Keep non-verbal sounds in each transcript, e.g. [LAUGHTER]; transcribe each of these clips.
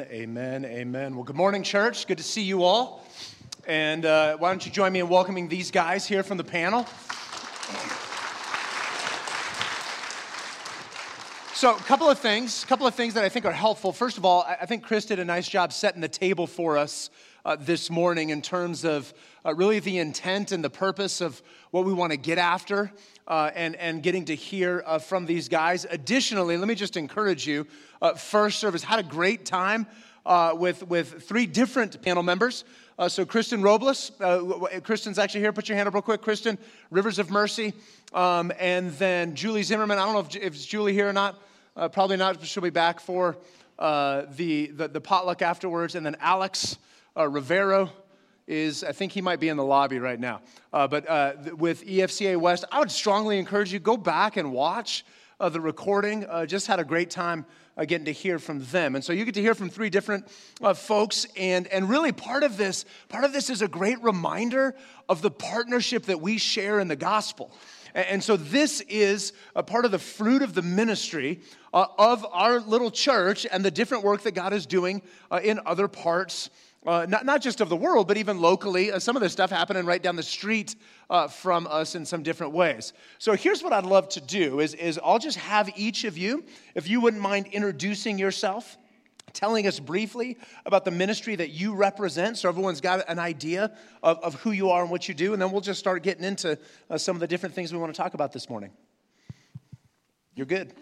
Amen. Amen. Well, good morning, church. Good to see you all. And uh, why don't you join me in welcoming these guys here from the panel? So, a couple of things, a couple of things that I think are helpful. First of all, I think Chris did a nice job setting the table for us uh, this morning in terms of uh, really the intent and the purpose of what we want to get after uh, and, and getting to hear uh, from these guys. Additionally, let me just encourage you uh, first service had a great time uh, with, with three different panel members. So, Kristen Robles, Kristen's actually here. Put your hand up real quick. Kristen, Rivers of Mercy. Um, and then Julie Zimmerman. I don't know if, if it's Julie here or not. probably not. She'll be back for the, the, the, potluck afterwards. And then Alex Rivero is, I think he might be in the lobby right now. Uh, but uh, with EFCA West, I would strongly encourage you go back and watch uh, the recording. Uh, just had a great time uh, getting to hear from them. And so you get to hear from three different uh, folks. And, and really part of this, part of this is a great reminder of the partnership that we share in the gospel. And so, this is a part of the fruit of the ministry uh, of our little church and the different work that God is doing uh, in other parts uh, not, not just of the world, but even locally. Uh, some of this stuff happening right down the street uh, from us in some different ways. So here's what I'd love to do is, is I'll just have each of you, if you wouldn't mind introducing yourself, telling us briefly about the ministry that you represent so everyone's got an idea of, of who you are and what you do, and then we'll just start getting into uh, some of the different things we want to talk about this morning. You're good.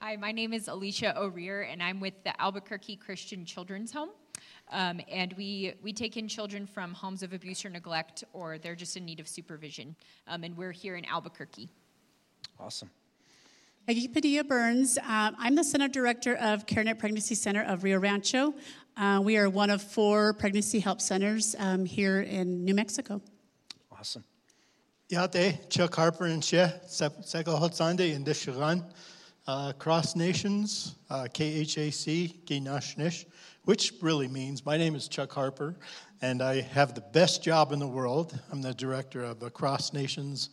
Hi, my name is Alicia O'Rear, and I'm with the Albuquerque Christian Children's Home. Um, and we, we take in children from homes of abuse or neglect, or they're just in need of supervision. Um, and we're here in Albuquerque. Awesome. Peggy Padilla Burns. Uh, I'm the Center Director of CareNet Pregnancy Center of Rio Rancho. Uh, we are one of four pregnancy help centers um, here in New Mexico. Awesome. Yate, Chuck Harper and She, Seko Hotsande in Dishagan, uh, Cross Nations, uh, KHAC, Ginashnish which really means my name is Chuck Harper, and I have the best job in the world. I'm the director of Across Nations,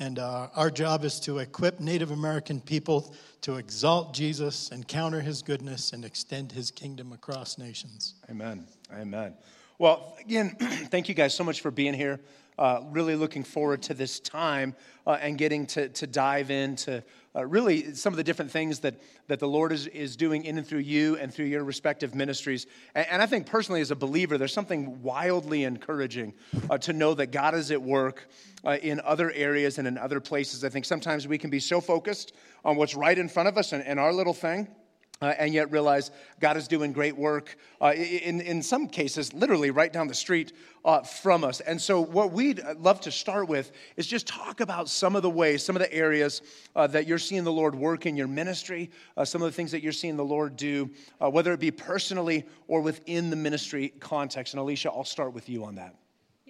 and uh, our job is to equip Native American people to exalt Jesus, encounter his goodness, and extend his kingdom across nations. Amen. Amen. Well, again, [CLEARS THROAT] thank you guys so much for being here. Uh, really looking forward to this time uh, and getting to, to dive into uh, really some of the different things that, that the Lord is, is doing in and through you and through your respective ministries. And, and I think personally, as a believer, there's something wildly encouraging uh, to know that God is at work uh, in other areas and in other places. I think sometimes we can be so focused on what's right in front of us and, and our little thing uh, and yet realize God is doing great work, uh, in, in some cases, literally right down the street uh, from us. And so, what we'd love to start with is just talk about some of the ways, some of the areas uh, that you're seeing the Lord work in your ministry, uh, some of the things that you're seeing the Lord do, uh, whether it be personally or within the ministry context. And Alicia, I'll start with you on that.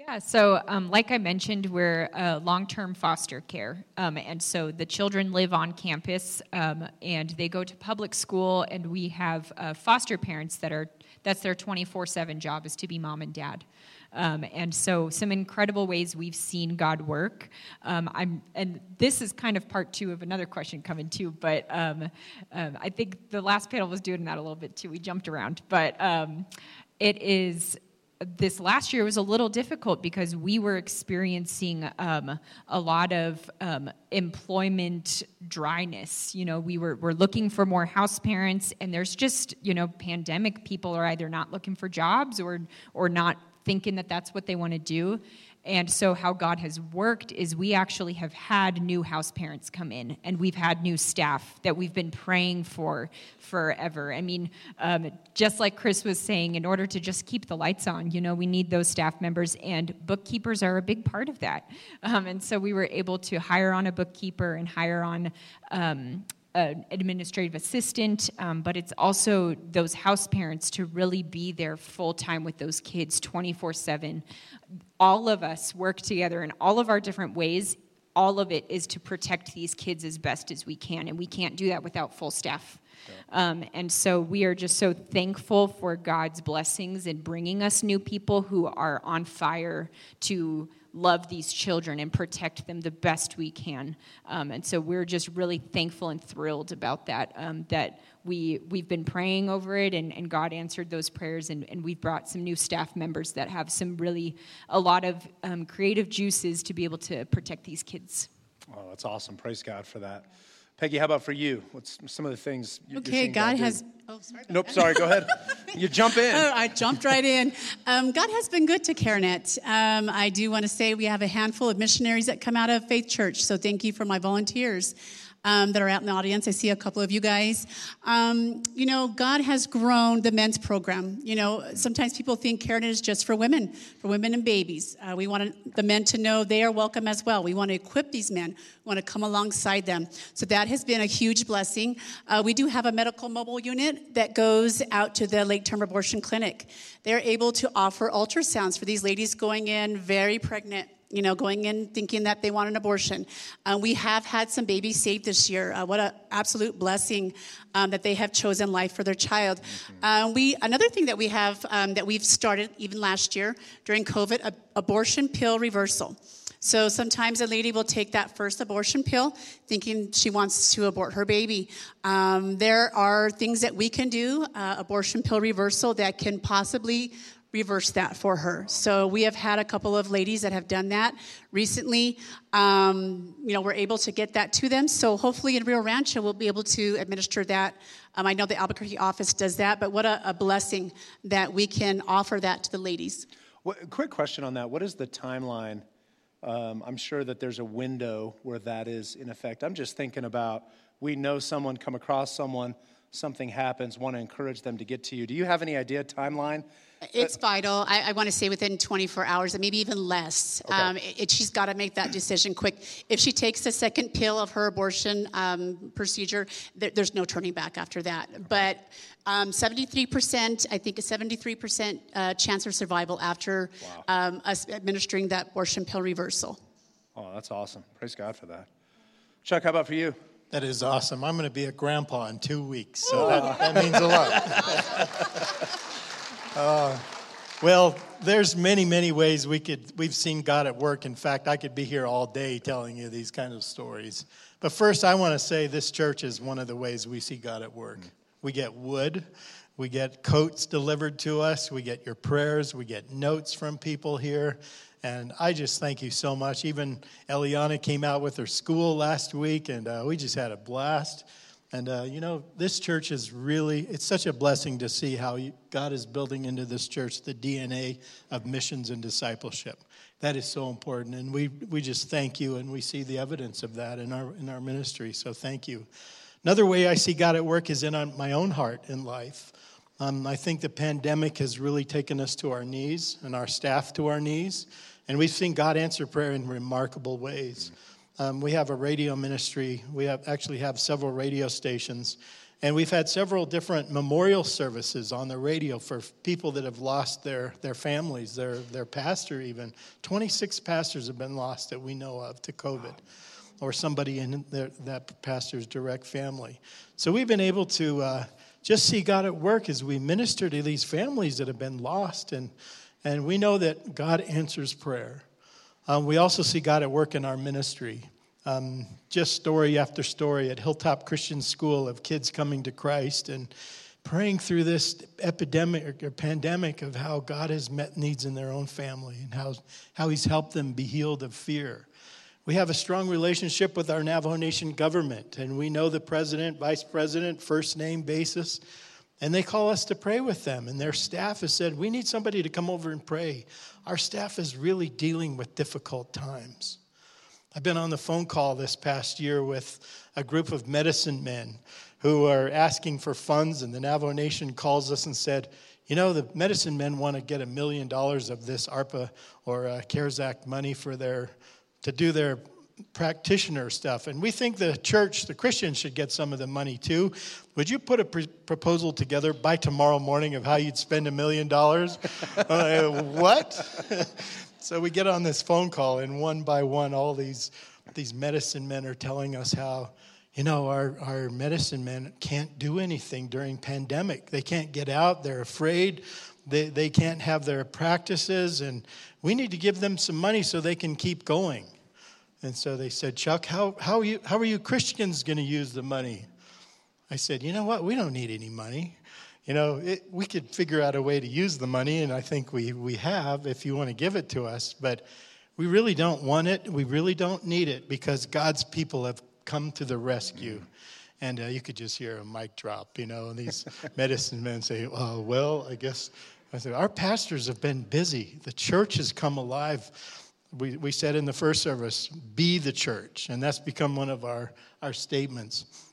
Yeah, so um, like I mentioned, we're uh, long term foster care. Um, and so the children live on campus um, and they go to public school, and we have uh, foster parents that are, that's their 24 7 job is to be mom and dad. Um, and so, some incredible ways we've seen God work. Um, I'm, and this is kind of part two of another question coming too. But um, um I think the last panel was doing that a little bit too. We jumped around, but um, it is this last year was a little difficult because we were experiencing um, a lot of um, employment dryness. You know, we were, were looking for more house parents, and there's just, you know, pandemic people are either not looking for jobs or, or not thinking that that's what they want to do. And so, how God has worked is we actually have had new house parents come in, and we've had new staff that we've been praying for forever. I mean, um, just like Chris was saying, in order to just keep the lights on, you know, we need those staff members, and bookkeepers are a big part of that. Um, and so, we were able to hire on a bookkeeper and hire on um, an administrative assistant, um, but it's also those house parents to really be there full time with those kids 24 7. All of us work together in all of our different ways. All of it is to protect these kids as best as we can, and we can't do that without full staff. Um, and so we are just so thankful for God's blessings in bringing us new people who are on fire to love these children and protect them the best we can. Um, and so we're just really thankful and thrilled about that. Um, that we we've been praying over it, and, and God answered those prayers, and, and we've brought some new staff members that have some really a lot of um, creative juices to be able to protect these kids. Oh, that's awesome! Praise God for that. Peggy, how about for you? What's some of the things? You're, okay, you're God, God has. Oh, sorry. Nope, sorry. Go ahead. you jump in. [LAUGHS] Oh, I jumped right in. Um, God has been good to CareNet. Um, I do want to say we have a handful of missionaries that come out of Faith Church, so thank you for my volunteers um, that are out in the audience. I see a couple of you guys. Um, you know, God has grown the men's program. You know, sometimes people think CareNet is just for women, for women and babies. Uh, we want the men to know they are welcome as well. We want to equip these men. We want to come alongside them. So that has been a huge blessing. Uh, we do have a medical mobile unit that goes out to the late term abortion clinic. They're able to offer ultrasounds for these ladies going in very pregnant you know, going in thinking that they want an abortion. Uh, we have had some babies saved this year. Uh, what an absolute blessing um, that they have chosen life for their child. Uh, we another thing that we have um, that we've started even last year during COVID, a, abortion pill reversal. So sometimes a lady will take that first abortion pill thinking she wants to abort her baby. Um, there are things that we can do, uh, abortion pill reversal, that can possibly reverse that for her. So we have had a couple of ladies that have done that recently. Um, you know, we're able to get that to them. So hopefully in Rio Rancho, we'll be able to administer that. Um, I know the Albuquerque office does that, but what a, a blessing that we can offer that to the ladies. What, quick question on that. What is the timeline? Um, I'm sure that there's a window where that is in effect. I'm just thinking about we know someone, come across someone, something happens, want to encourage them to get to you. Do you have any idea timeline? It's vital. I, I want to say within 24 hours, and maybe even less. Okay. Um, it, she's got to make that decision quick. If she takes the second pill of her abortion um, procedure, there, there's no turning back after that. But um, 73%, I think a 73% uh, chance of survival after wow. Um, us administering that abortion pill reversal. Oh, that's awesome. Praise God for that. Chuck, how about for you? That is awesome. I'm going to be a grandpa in two weeks, so that, that means a lot. [LAUGHS] Uh, well, there's many, many ways we could we've seen God at work. In fact, I could be here all day telling you these kind of stories. But first, I want to say this church is one of the ways we see God at work. We get wood, we get coats delivered to us, we get your prayers, we get notes from people here. And I just thank you so much. Even Eliana came out with her school last week, and uh, we just had a blast. And, uh, you know, this church is really, it's such a blessing to see how God is building into this church the DNA of missions and discipleship. That is so important. And we, we just thank you, and we see the evidence of that in our, in our ministry. So thank you. Another way I see God at work is in my own heart in life. Um, I think the pandemic has really taken us to our knees and our staff to our knees. And we've seen God answer prayer in remarkable ways. Um, we have a radio ministry. We have actually have several radio stations, and we've had several different memorial services on the radio for people that have lost their, their families, their, their pastor even. 26 pastors have been lost that we know of to COVID, or somebody in their, that pastor's direct family. So we've been able to uh, just see God at work as we minister to these families that have been lost, and, and we know that God answers prayer. Um, we also see God at work in our ministry. Um, just story after story at Hilltop Christian School of kids coming to Christ and praying through this epidemic or pandemic of how God has met needs in their own family and how, how He's helped them be healed of fear. We have a strong relationship with our Navajo Nation government, and we know the president, vice president, first name basis. And they call us to pray with them. And their staff has said, We need somebody to come over and pray. Our staff is really dealing with difficult times. I've been on the phone call this past year with a group of medicine men who are asking for funds, and the Navajo Nation calls us and said, You know, the medicine men want to get a million dollars of this ARPA or uh, CARES Act money for their, to do their practitioner stuff. And we think the church, the Christians, should get some of the money too. Would you put a pr- proposal together by tomorrow morning of how you'd spend a million dollars? [LAUGHS] What? [LAUGHS] so we get on this phone call, and one by one, all these, these medicine men are telling us how. You know, our, our medicine men can't do anything during pandemic. They can't get out. They're afraid they, they can't have their practices, and we need to give them some money so they can keep going. And so they said, Chuck, how, how, are, you, how are you Christians going to use the money? I said, you know what? We don't need any money. You know, it, we could figure out a way to use the money, and I think we, we have if you want to give it to us, but we really don't want it. We really don't need it because God's people have come to the rescue. And uh, you could just hear a mic drop, you know, and these [LAUGHS] medicine men say, oh, well, I guess. I said, our pastors have been busy. The church has come alive. We, we said in the first service, be the church. And that's become one of our, our statements.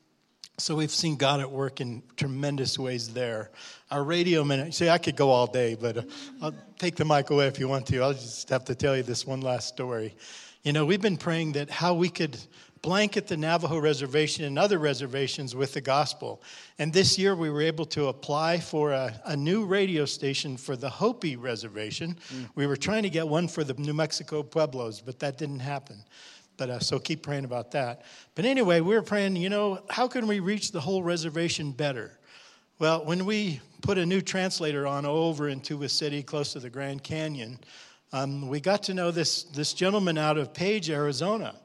So we've seen God at work in tremendous ways there. Our radio minute, see, I could go all day, but uh, I'll take the mic away if you want to. I'll just have to tell you this one last story. You know, we've been praying that how we could blanket the Navajo reservation and other reservations with the gospel. And this year we were able to apply for a, a new radio station for the Hopi reservation. Mm. We were trying to get one for the New Mexico Pueblos, but that didn't happen. But uh, so keep praying about that. But anyway, we were praying, you know, how can we reach the whole reservation better? Well, when we put a new translator on over into a city close to the Grand Canyon, um, we got to know this, this gentleman out of Page, Arizona.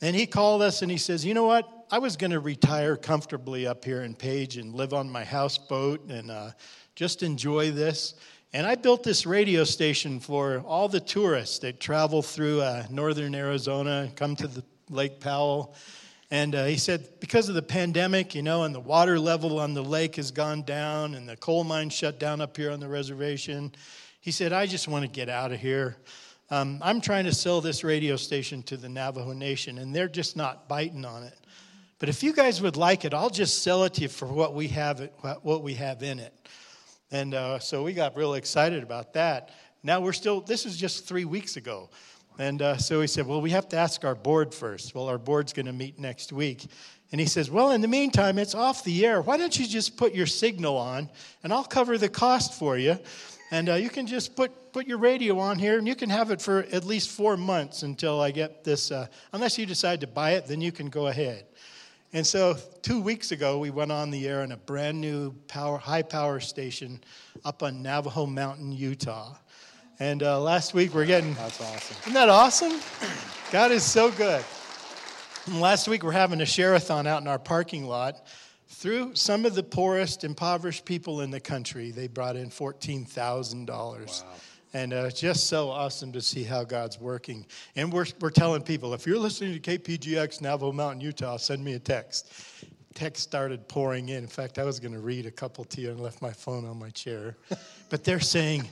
And he called us and he says, You know what? I was going to retire comfortably up here in Page and live on my houseboat and uh, just enjoy this. And I built this radio station for all the tourists that travel through uh, northern Arizona come to the Lake Powell. And uh, he said, because of the pandemic, you know, and the water level on the lake has gone down and the coal mine shut down up here on the reservation, he said, I just want to get out of here. Um, I'm trying to sell this radio station to the Navajo Nation, and they're just not biting on it. But if you guys would like it, I'll just sell it to you for what we have, what we have in it. And uh, so we got real excited about that. Now we're still, this is just three weeks ago. And uh, so he said, Well, we have to ask our board first. Well, our board's going to meet next week. And he says, Well, in the meantime, it's off the air. Why don't you just put your signal on and I'll cover the cost for you? And uh, you can just put, put your radio on here and you can have it for at least four months until I get this. Uh, unless you decide to buy it, then you can go ahead. And so, two weeks ago, we went on the air in a brand new power, high power station up on Navajo Mountain, Utah. And uh, last week, we're getting. That's awesome. Isn't that awesome? [CLEARS THROAT] God is so good. And last week, we're having a share-a-thon out in our parking lot. Through some of the poorest, impoverished people in the country, they brought in $14,000. Wow. And uh, just so awesome to see how God's working. And we're, we're telling people if you're listening to KPGX Navajo Mountain, Utah, send me a text. Text started pouring in. In fact, I was going to read a couple to you and left my phone on my chair. [LAUGHS] but they're saying,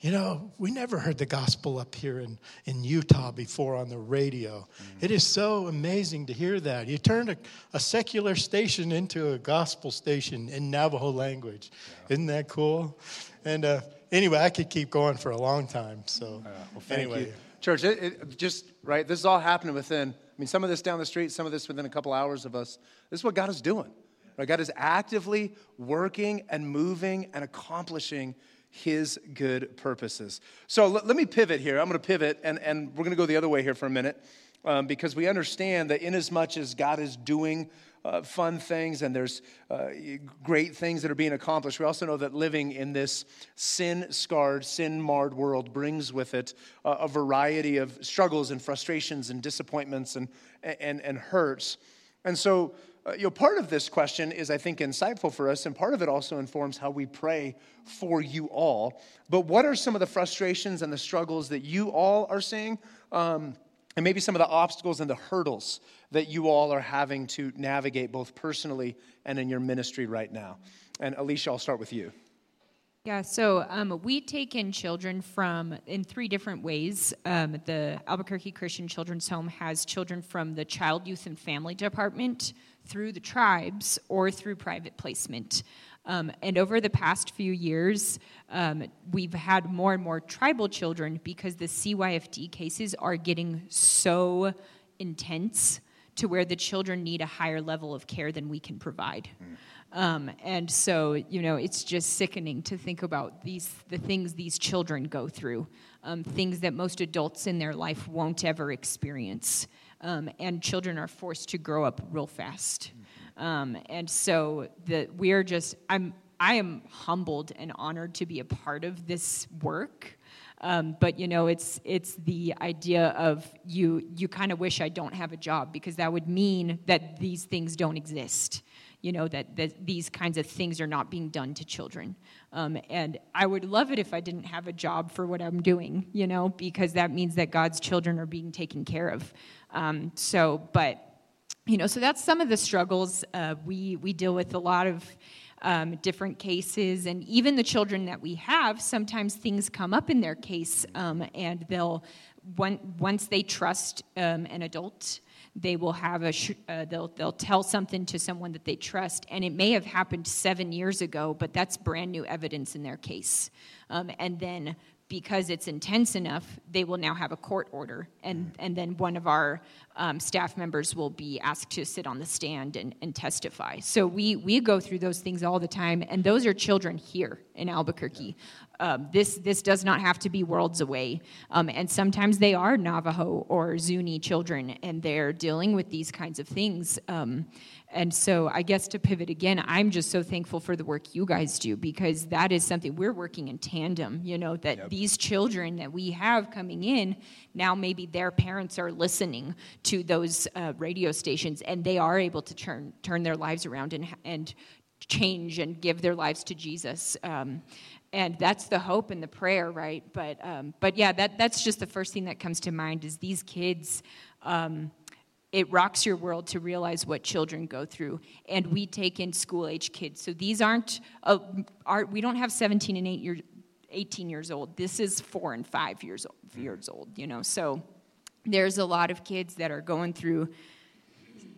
you know, we never heard the gospel up here in, in Utah before on the radio. Mm-hmm. It is so amazing to hear that. You turned a, a, secular station into a gospel station in Navajo language. Yeah. Isn't that cool? And uh, anyway, I could keep going for a long time. So, uh, well, anyway. You. Church, it, it just, right, this is all happening within, I mean, some of this down the street, some of this within a couple hours of us. This is what God is doing. Right? God is actively working and moving and accomplishing his good purposes. So let, let me pivot here. I'm going to pivot, and, and we're going to go the other way here for a minute um, because we understand that inasmuch as God is doing uh, fun things and there's uh, great things that are being accomplished. We also know that living in this sin scarred, sin marred world brings with it uh, a variety of struggles and frustrations and disappointments and, and, and hurts. And so, uh, you know, part of this question is, I think, insightful for us, and part of it also informs how we pray for you all. But what are some of the frustrations and the struggles that you all are seeing? Um, and maybe some of the obstacles and the hurdles that you all are having to navigate both personally and in your ministry right now. And Alicia, I'll start with you. Yeah, so um, we take in children from in three different ways. Um, the Albuquerque Christian Children's Home has children from the Child, Youth, and Family Department through the tribes or through private placement. Um, and over the past few years, um, we've had more and more tribal children because the CYFD cases are getting so intense to where the children need a higher level of care than we can provide. Mm. Um, and so, you know, it's just sickening to think about these the things these children go through, um, things that most adults in their life won't ever experience. Um, and children are forced to grow up real fast. Um, and so that we're just, I'm I am humbled and honored to be a part of this work. Um, but you know, it's it's the idea of you you kind of wish I don't have a job because that would mean that these things don't exist. You know that, that these kinds of things are not being done to children. Um, and I would love it if I didn't have a job for what I'm doing. You know, because that means that God's children are being taken care of. Um, so, but you know, so that's some of the struggles uh, we we deal with. A lot of um, different cases, and even the children that we have, sometimes things come up in their case, um, and they'll once they trust um, an adult, they will have a sh- uh, they'll they'll tell something to someone that they trust, and it may have happened seven years ago, but that's brand new evidence in their case, um, and then because it's intense enough, they will now have a court order, and, and then one of our um, staff members will be asked to sit on the stand and, and testify. So we, we go through those things all the time, and those are children here in Albuquerque. Um, this, this does not have to be worlds away. Um, and sometimes they are Navajo or Zuni children, and they're dealing with these kinds of things. And so, I guess to pivot again, I'm just so thankful for the work you guys do because that is something we're working in tandem. You know, that yep. these children that we have coming in, now maybe their parents are listening to those uh, radio stations and they are able to turn, turn their lives around and, and change and give their lives to Jesus. Um, and that's the hope and the prayer, right? But, um, but yeah, that, that's just the first thing that comes to mind is these kids. Um, it rocks your world to realize what children go through and we take in school age kids. So these aren't uh, are, we don't have 17 and 8 years 18 years old. This is 4 and 5 years old, years old you know? So there's a lot of kids that are going through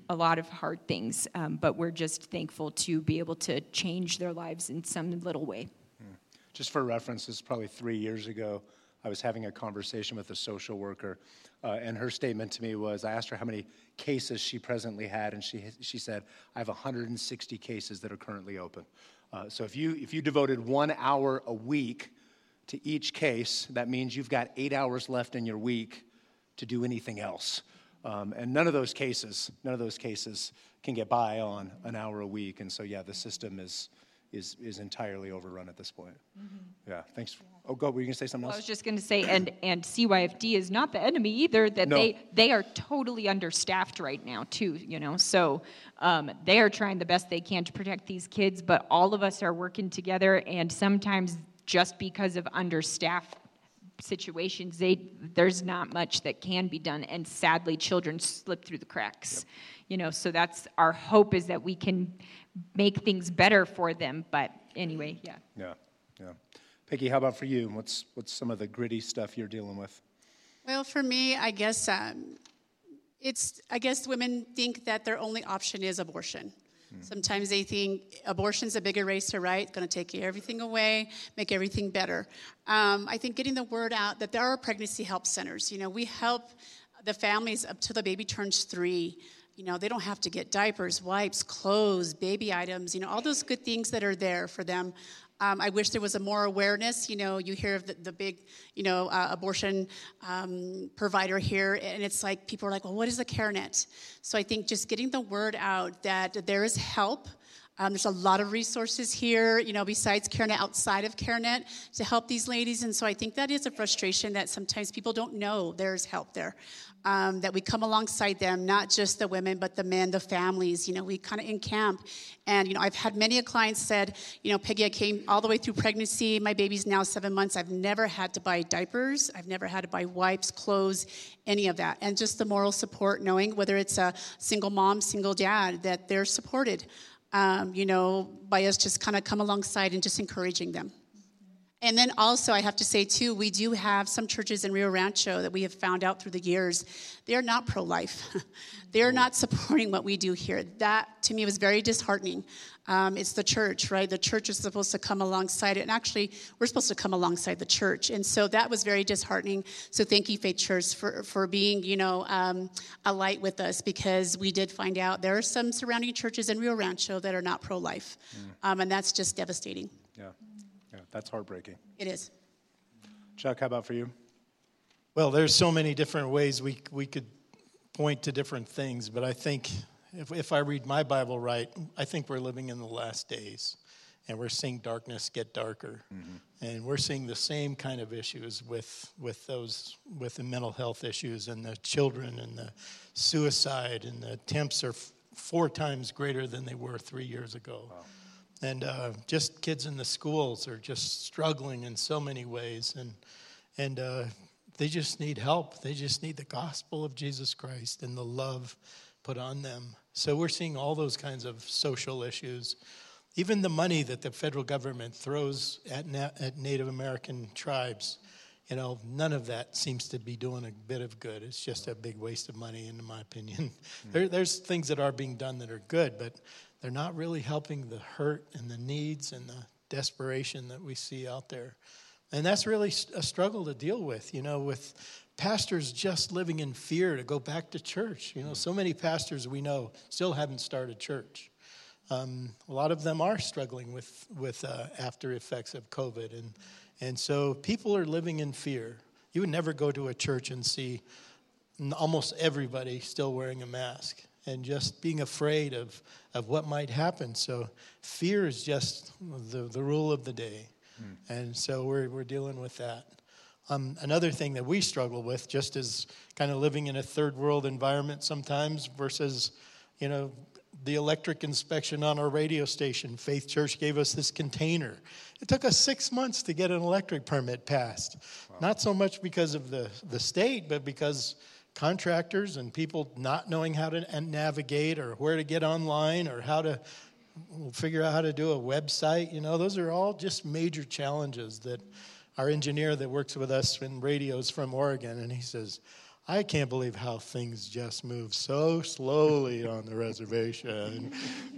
a lot of hard things um, but we're just thankful to be able to change their lives in some little way. Hmm. just for reference this is probably three years ago i was having a conversation with a social worker uh, and her statement to me was I asked her how many cases she presently had, and she, she said, I have 160 cases that are currently open. Uh, so if you, if you devoted one hour a week to each case, that means you've got eight hours left in your week to do anything else. Um, and none of those cases, none of those cases can get by on an hour a week. And so, yeah, the system is, is, is entirely overrun at this point. Mm-hmm. Yeah, thanks. Oh, go. Were you to say something well, else? I was just going to say, and and CYFD is not the enemy either. That no. they they are totally understaffed right now too. You know, so um, they are trying the best they can to protect these kids, but all of us are working together, and sometimes just because of understaffed situations, they, there's not much that can be done, and sadly, children slip through the cracks. Yep. You know, so that's our hope is that we can make things better for them. But anyway, yeah. Yeah, yeah. Peggy, how about for you? What's what's some of the gritty stuff you're dealing with? Well, for me, I guess um, it's I guess women think that their only option is abortion. Hmm. Sometimes they think abortion's a big eraser, right? Going to take everything away, make everything better. Um, I think getting the word out that there are pregnancy help centers. You know, we help the families up till the baby turns three. You know, they don't have to get diapers, wipes, clothes, baby items, you know, all those good things that are there for them. Um, I wish there was a more awareness. You know, you hear of the, the big, you know, uh, abortion um, provider here, and it's like people are like, well, what is a CareNet? So I think just getting the word out that there is help. Um, there's a lot of resources here, you know, besides CareNet, outside of CareNet, to help these ladies. And so I think that is a frustration that sometimes people don't know there's help there um, that we come alongside them, not just the women, but the men, the families. You know, we kind of encamp. And, you know, I've had many a client said, you know, Peggy, I came all the way through pregnancy. My baby's now seven months. I've never had to buy diapers. I've never had to buy wipes, clothes, any of that. And just the moral support, knowing whether it's a single mom, single dad, that they're supported, um, you know, by us just kind of come alongside and just encouraging them. And then also, I have to say, too, we do have some churches in Rio Rancho that we have found out through the years, they're not pro life. [LAUGHS] they're not supporting what we do here. That, to me, was very disheartening. Um, it's the church, right? The church is supposed to come alongside it. And actually, we're supposed to come alongside the church. And so that was very disheartening. So thank you, Faith Church, for, for being, you know, um, a light with us because we did find out there are some surrounding churches in Rio Rancho that are not pro life. Mm. Um, and that's just devastating. Yeah. Yeah, that's heartbreaking. It is. Chuck, how about for you? Well, there's so many different ways we, we could point to different things, but I think if, if I read my Bible right, I think we're living in the last days. and we're seeing darkness get darker. Mm-hmm. And we're seeing the same kind of issues with, with those, with the mental health issues and the children and the suicide and the attempts are f- four times greater than they were three years ago. Wow. And uh, just kids in the schools are just struggling in so many ways. And, and uh, they just need help. They just need the gospel of Jesus Christ and the love put on them. So we're seeing all those kinds of social issues. Even the money that the federal government throws at, na- at Native American tribes, you know, none of that seems to be doing a bit of good. It's just a big waste of money, in my opinion. [LAUGHS] There, there's things that are being done that are good, but they're not really helping the hurt and the needs and the desperation that we see out there. And that's really a struggle to deal with, you know, with pastors just living in fear to go back to church. You know, so many pastors we know still haven't started church. Um, a lot of them are struggling with, with uh, after effects of COVID. And, and so people are living in fear. You would never go to a church and see almost everybody still wearing a mask and just being afraid of, of what might happen. So fear is just the, the rule of the day. Mm. And so we're, we're dealing with that. Um, another thing that we struggle with, just as kind of living in a third world environment sometimes versus, you know, the electric inspection on our radio station. Faith Church gave us this container. It took us six months to get an electric permit passed. Wow. Not so much because of the, the state, but because contractors and people not knowing how to navigate or where to get online or how to figure out how to do a website. You know, those are all just major challenges that our engineer that works with us in radios from Oregon, and he says, I can't believe how things just move so slowly on the reservation.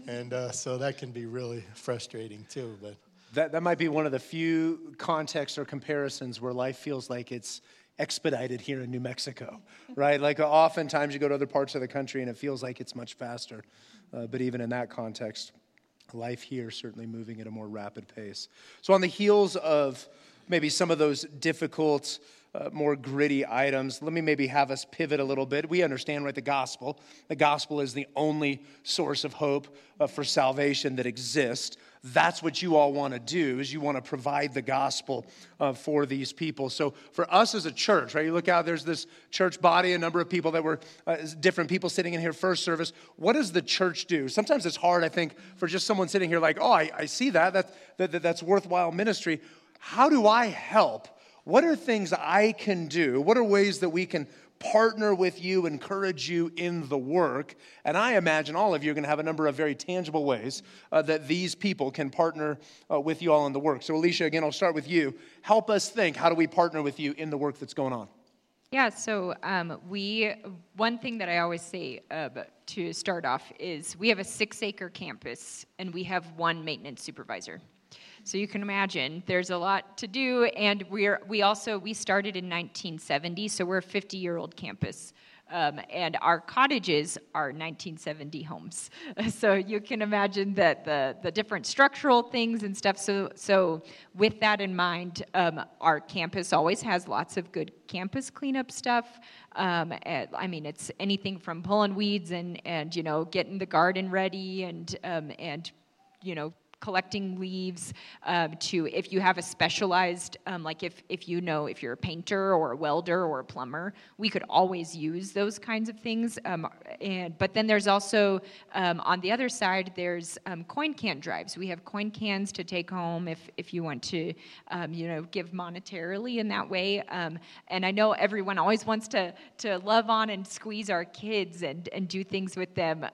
and uh, so that can be really frustrating too. But that, that might be one of the few contexts or comparisons where life feels like it's expedited here in New Mexico, [LAUGHS] right? Like oftentimes you go to other parts of the country and it feels like it's much faster. Uh, but even in that context, life here certainly moving at a more rapid pace. So, on the heels of maybe some of those difficult, uh, more gritty items, let me maybe have us pivot a little bit. We understand, right, the gospel. The gospel is the only source of hope uh, for salvation that exists that's what you all want to do is you want to provide the gospel uh, for these people so for us as a church right you look out there's this church body a number of people that were uh, different people sitting in here first service what does the church do sometimes it's hard i think for just someone sitting here like oh i, I see that. That, that, that that's worthwhile ministry how do i help what are things i can do what are ways that we can partner with you, encourage you in the work. And I imagine all of you are going to have a number of very tangible ways uh, that these people can partner uh, with you all in the work. So, Alicia, again, I'll start with you. Help us think how do we partner with you in the work that's going on? Yeah, so um, we, one thing that I always say uh, to start off is we have a six acre campus and we have one maintenance supervisor. So you can imagine there's a lot to do, and we're we also we started in 1970, so we're a 50 year old campus. Um, and our cottages are 1970 homes. [LAUGHS] So you can imagine that the, the different structural things and stuff. So, so with that in mind, um, our campus always has lots of good campus cleanup stuff. Um, I mean, it's anything from pulling weeds and, and you know, getting the garden ready and, um, and you know, collecting leaves um, to if you have a specialized um, like if, if you know if you're a painter or a welder or a plumber we could always use those kinds of things um, and but then there's also um, on the other side there's um, coin can drives. We have coin cans to take home if if you want to um, you know give monetarily in that way and i know everyone always wants to to love on and squeeze our kids and and do things with them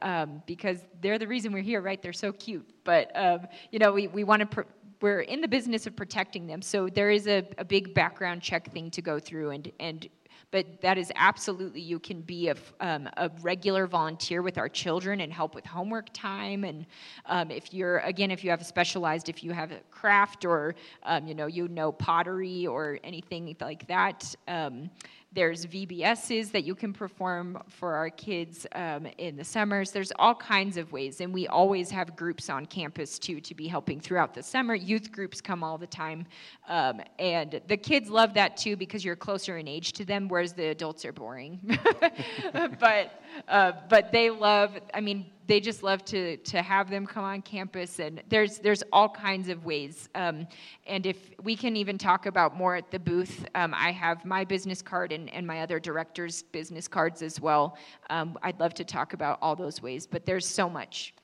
because they're the reason we're here right? They're so cute. But um, you know, we, we want to. Pr- we're in the business of protecting them, so there is a, a big background check thing to go through, and and but that is absolutely you can be a, um, a regular volunteer with our children and help with homework time. And um, if you're again if you have a specialized if you have a craft or um, you know you know pottery or anything like that um, there's VBSs that you can perform for our kids um, in the summers. There's all kinds of ways, and we always have groups on campus too to be helping throughout the summer. Youth groups come all the time, um, and the kids love that too because you're closer in age to them whereas the adults are boring. [LAUGHS] but uh, but they love. I mean, they just love to to have them come on campus, and there's there's all kinds of ways. Um, and if we can even talk about more at the booth, um, I have my business card and, and my other directors' business cards as well. Um, I'd love to talk about all those ways, but there's so much.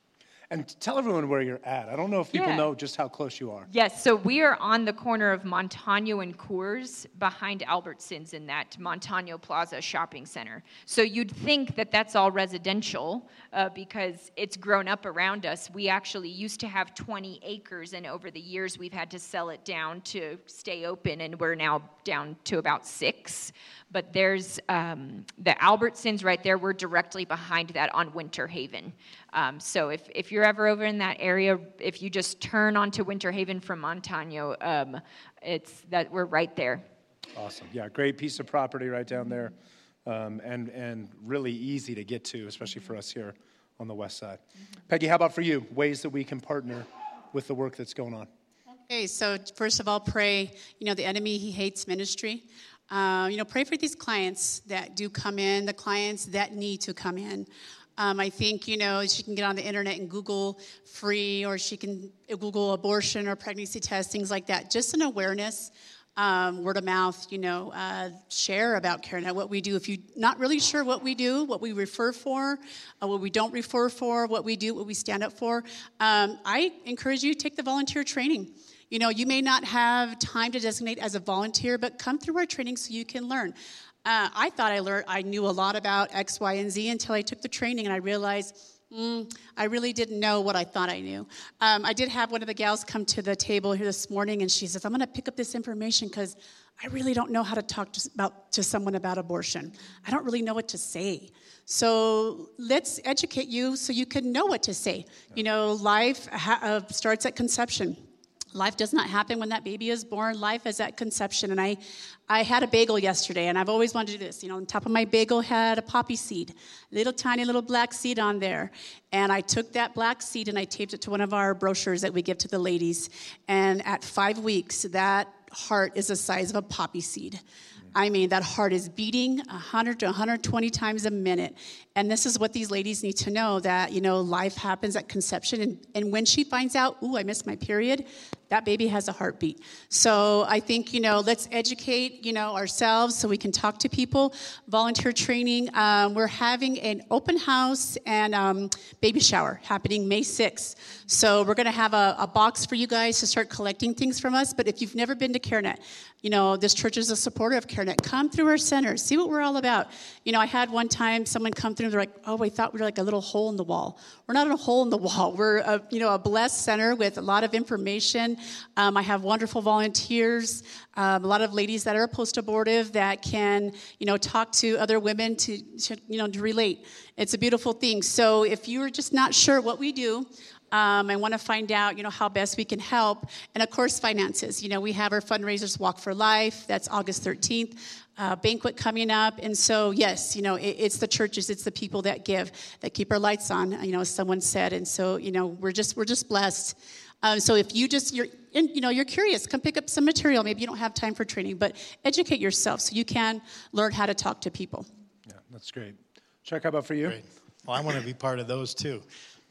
And tell everyone where you're at. I don't know if people Yeah. know just how close you are. Yes, so we are on the corner of Montano and Coors behind Albertsons in that Montano Plaza shopping center. So you'd think that that's all residential uh, because it's grown up around us. We actually used to have 20 acres, and over the years we've had to sell it down to stay open, and we're now down to about six. But there's um, the Albertsons right there. We're directly behind that on Winter Haven. Um, so if, if you're ever over in that area, if you just turn onto Winter Haven from Montano, um, it's that we're right there. Awesome. Yeah, great piece of property right down there, um, and and really easy to get to, especially for us here on the west side. Peggy, how about for you? Ways that we can partner with the work that's going on. Okay, so first of all, pray. You know, the enemy, he hates ministry. Uh, you know, pray for these clients that do come in, the clients that need to come in. Um, I think, you know, she can get on the internet and Google free, or she can Google abortion or pregnancy tests, things like that. Just an awareness, um, word of mouth, you know, uh, share about CareNet, what we do. If you're not really sure what we do, what we refer for, uh, what we don't refer for, what we do, what we stand up for, um, I encourage you to take the volunteer training. You know, you may not have time to designate as a volunteer, but come through our training so you can learn. Uh, I thought I learned, I knew a lot about X, Y, and Z until I took the training and I realized mm, I really didn't know what I thought I knew. Um, I did have one of the gals come to the table here this morning and she says, I'm going to pick up this information because I really don't know how to talk to, about, to someone about abortion. I don't really know what to say. So let's educate you so you can know what to say. You know, life ha- uh, starts at conception. Life does not happen when that baby is born. Life is at conception. And I, I had a bagel yesterday, and I've always wanted to do this. You know, on top of my bagel had a poppy seed, little tiny little black seed on there. And I took that black seed and I taped it to one of our brochures that we give to the ladies. And at five weeks, that heart is the size of a poppy seed. I mean, that heart is beating 100 to 120 times a minute. And this is what these ladies need to know that, you know, life happens at conception. And, and when she finds out, ooh, I missed my period, that baby has a heartbeat. So I think, you know, let's educate, you know, ourselves so we can talk to people. Volunteer training. Um, we're having an open house and um, baby shower happening May 6th. So we're going to have a, a box for you guys to start collecting things from us. But if you've never been to CareNet, you know, this church is a supporter of CareNet. Come through our center, see what we're all about. You know, I had one time someone come through and they're like, oh, we thought we were like a little hole in the wall. We're not a hole in the wall. [LAUGHS] We're, a, you know, a blessed center with a lot of information. Um, I have wonderful volunteers, um, a lot of ladies that are post-abortive that can, you know, talk to other women to, to, you know, to relate. It's a beautiful thing. So if you're just not sure what we do, um, I want to find out, you know, how best we can help. And of course, finances. You know, we have our fundraisers, Walk for Life. That's August 13th. Uh, banquet coming up. And so, yes, you know, it, it's the churches, it's the people that give, that keep our lights on, you know, as someone said. And so, you know, we're just, we're just blessed. Um, so if you just, you're, in, you know, you're curious, come pick up some material. Maybe you don't have time for training, but educate yourself so you can learn how to talk to people. Yeah, that's great. Chuck, how about for you? Great. Well, I want to be part of those too.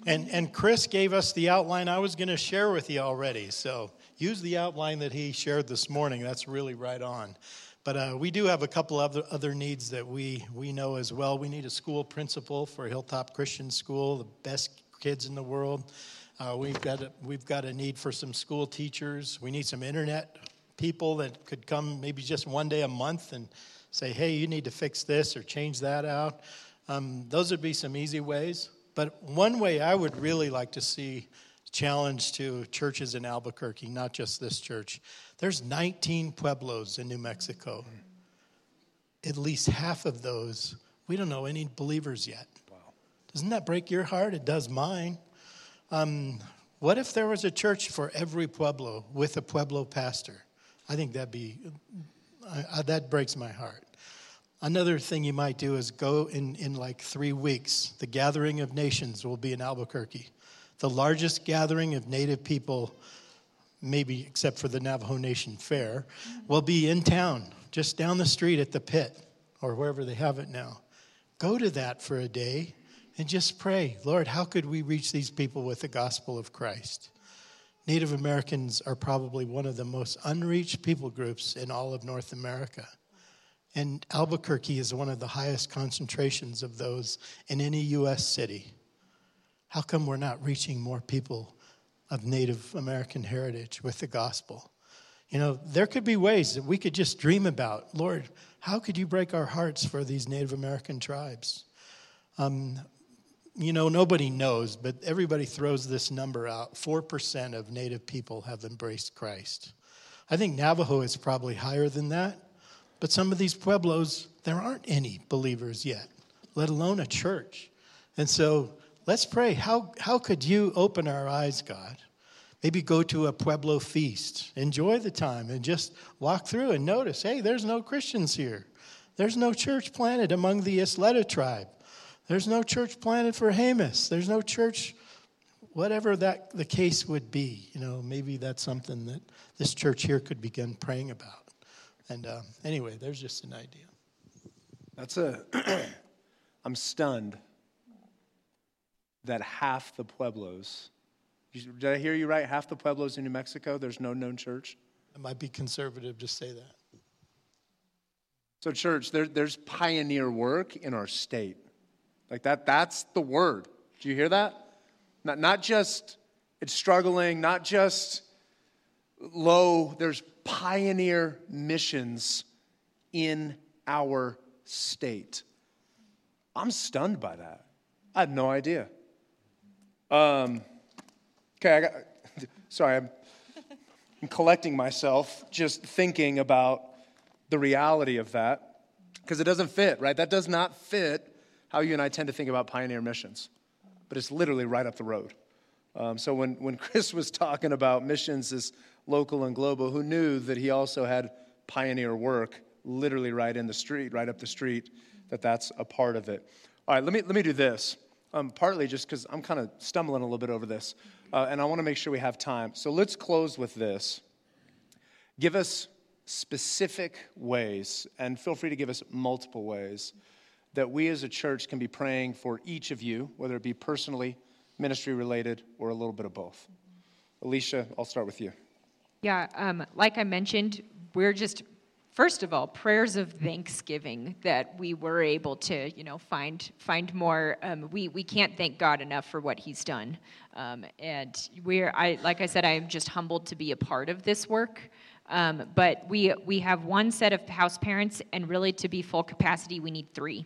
And, and Chris gave us the outline I was going to share with you already. So use the outline that he shared this morning. That's really right on. But uh, we do have a couple of other, needs that we, we know as well. We need a school principal for Hilltop Christian School, the best kids in the world. Uh, we've, got a, we've got a need for some school teachers. We need some internet people that could come maybe just one day a month and say, hey, you need to fix this or change that out. Um, those would be some easy ways. But one way I would really like to see challenge to churches in Albuquerque, not just this church. There's 19 pueblos in New Mexico. At least half of those, we don't know any believers yet. Wow. Doesn't that break your heart? It does mine. Um, what if there was a church for every pueblo with a pueblo pastor? I think that'd be, uh, that breaks my heart. Another thing you might do is go in, in like three weeks. The Gathering of Nations will be in Albuquerque. The largest gathering of Native people, maybe except for the Navajo Nation Fair, will be in town, just down the street at the pit. or wherever they have it now. Go to that for a day and just pray, Lord, how could we reach these people with the gospel of Christ? Native Americans are probably one of the most unreached people groups in all of North America. And Albuquerque is one of the highest concentrations of those in any U.S. city. How come we're not reaching more people of Native American heritage with the gospel? You know, there could be ways that we could just dream about. Lord, how could you break our hearts for these Native American tribes? Um, you know, nobody knows, but everybody throws this number out 4% of Native people have embraced Christ. I think Navajo is probably higher than that, but some of these pueblos, there aren't any believers yet, let alone a church. And so let's pray. How, how could you open our eyes, God? Maybe go to a Pueblo feast, enjoy the time, and just walk through and notice hey, there's no Christians here. There's no church planted among the Isleta tribe. There's no church planted for Jemez. There's no church, whatever that the case would be. You know, maybe that's something that this church here could begin praying about. And uh, anyway, there's just an idea. That's a. [CLEARS THROAT] I'm stunned that half the pueblos. Did I hear you right? Half the pueblos in New Mexico, there's no known church. It might be conservative to say that. So, church, there, there's pioneer work in our state. Like that, that's the word. Do you hear that? Not, not just it's struggling, not just low, there's pioneer missions in our state. I'm stunned by that. I had no idea. Um, okay, I got, [LAUGHS] sorry, I'm, I'm collecting myself just thinking about the reality of that because it doesn't fit, right? That does not fit how you and I tend to think about pioneer missions, but it's literally right up the road. Um, so when, when [LAUGHS] Chris was talking about missions as local and global, who knew that he also had pioneer work literally right in the street, right up the street, that that's a part of it. All right, let me, let me do this. Um, partly just because I'm kind of stumbling a little bit over this, uh, and I want to make sure we have time. So let's close with this. Give us specific ways, and feel free to give us multiple ways that we as a church can be praying for each of you, whether it be personally, ministry related, or a little bit of both. Alicia, I'll start with you. Yeah, um, like I mentioned, we're just first of all prayers of thanksgiving that we were able to you know find find more. Um, we we can't thank god enough for what he's done. Um, and we're i like i said i am just humbled to be a part of this work. Um, but we we have one set of house parents and really to be full capacity we need three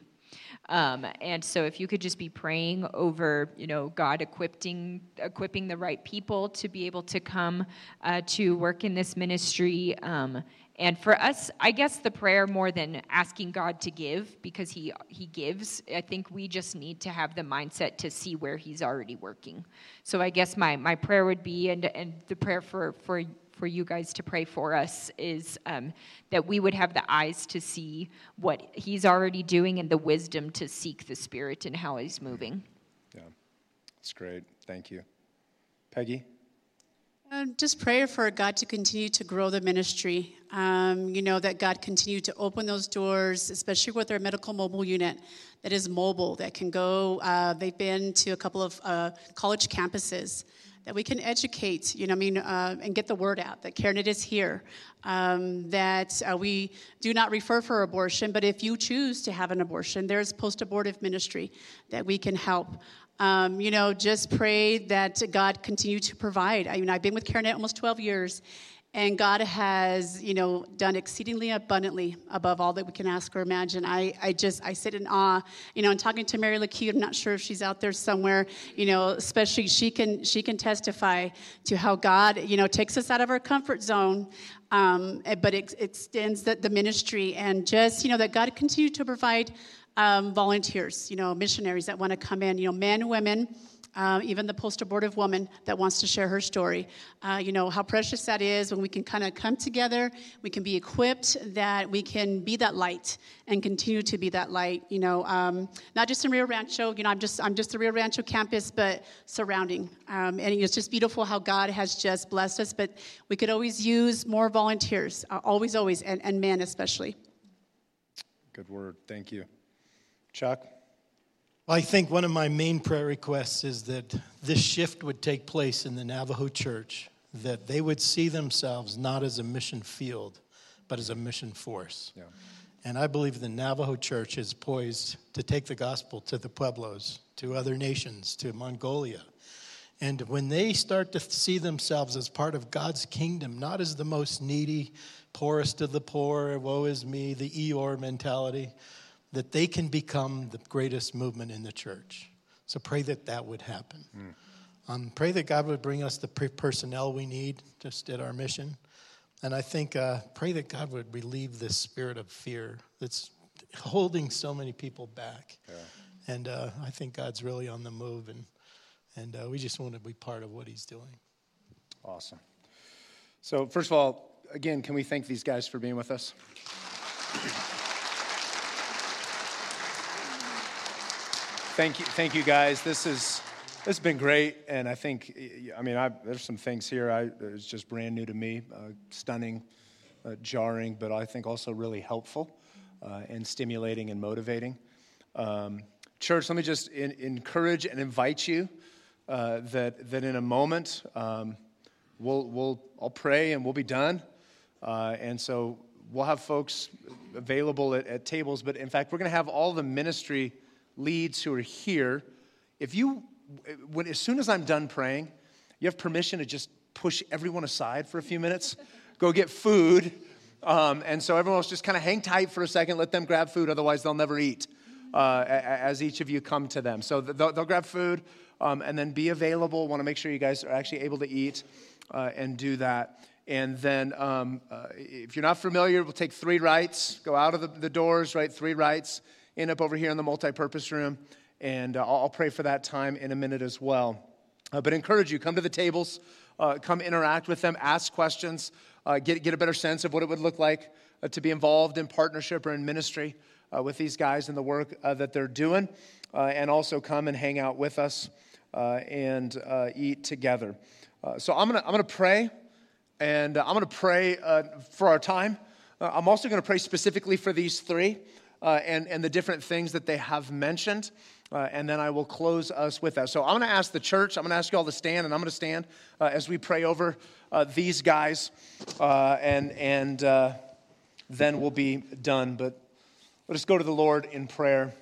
um, and so if you could just be praying over, you know, God equipping, equipping the right people to be able to come uh, to work in this ministry. Um, and for us, I guess the prayer more than asking God to give because he he gives, I think we just need to have the mindset to see where he's already working. So I guess my my prayer would be and and the prayer for for for you guys to pray for us is um, that we would have the eyes to see what He's already doing and the wisdom to seek the Spirit and how He's moving. Yeah, that's great. Thank you. Peggy? Um, just pray for God to continue to grow the ministry. Um, you know, that God continue to open those doors, especially with our medical mobile unit that is mobile, that can go. Uh, they've been to a couple of uh, college campuses that we can educate, you know, I mean, uh, and get the word out that CareNet is here, um, that uh, we do not refer for abortion, but if you choose to have an abortion, there's post abortive ministry that we can help. Um, you know, just pray that God continue to provide. I mean, I've been with CareNet almost 12 years, and God has, you know, done exceedingly abundantly above all that we can ask or imagine. I, I just, I sit in awe, you know, and talking to Mary LaCue, I'm not sure if she's out there somewhere, you know, especially she can, she can testify to how God, you know, takes us out of our comfort zone, um, but it extends the, the ministry and just, you know, that God continue to provide um, volunteers, you know, missionaries that want to come in, you know, men, and women, uh, even the post abortive woman that wants to share her story. Uh, you know, how precious that is when we can kind of come together, we can be equipped, that we can be that light and continue to be that light, you know, um, not just in Rio Rancho, you know, I'm just, I'm just the Rio Rancho campus, but surrounding. Um, and it's just beautiful how God has just blessed us, but we could always use more volunteers, uh, always, always, and, and men especially. Good word. Thank you. Chuck? I think one of my main prayer requests is that this shift would take place in the Navajo church, that they would see themselves not as a mission field, but as a mission force. Yeah. And I believe the Navajo church is poised to take the gospel to the Pueblos, to other nations, to Mongolia. And when they start to see themselves as part of God's kingdom, not as the most needy, poorest of the poor, woe is me, the Eeyore mentality, that they can become the greatest movement in the church. So pray that that would happen. Mm. Um, pray that God would bring us the personnel we need just at our mission. And I think, uh, pray that God would relieve this spirit of fear that's holding so many people back. Yeah. And uh, I think God's really on the move, and, and uh, we just want to be part of what He's doing. Awesome. So, first of all, again, can we thank these guys for being with us? Thank you, thank you guys. This is this has been great, and I think, I mean, I, there's some things here I, it's just brand new to me, uh, stunning, uh, jarring, but I think also really helpful uh, and stimulating and motivating. Um, church, let me just in, encourage and invite you uh, that that in a moment um, we'll we'll I'll pray and we'll be done, uh, and so we'll have folks available at, at tables. But in fact, we're going to have all the ministry leads who are here. If you when, as soon as I'm done praying, you have permission to just push everyone aside for a few minutes, go get food. Um, and so everyone else just kind of hang tight for a second, let them grab food, otherwise they'll never eat uh, as each of you come to them. So they'll, they'll grab food um, and then be available. Want to make sure you guys are actually able to eat uh, and do that. And then, um, uh, if you're not familiar, we'll take three rights, go out of the, the doors, right? Three rights, end up over here in the multi purpose room and uh, I'll pray for that time in a minute as well. Uh, but encourage you, come to the tables, uh, come interact with them, ask questions, uh, get, get a better sense of what it would look like uh, to be involved in partnership or in ministry with these guys and the work that they're doing, and also come and hang out with us and eat together. so I'm gonna, I'm gonna pray, and I'm gonna pray for our time. I'm also gonna pray specifically for these three and, and the different things that they have mentioned. Uh, and then I will close us with that. So I'm going to ask the church, I'm going to ask you all to stand, and I'm going to stand uh, as we pray over uh, these guys, uh, and, and uh, then we'll be done. But let us go to the Lord in prayer.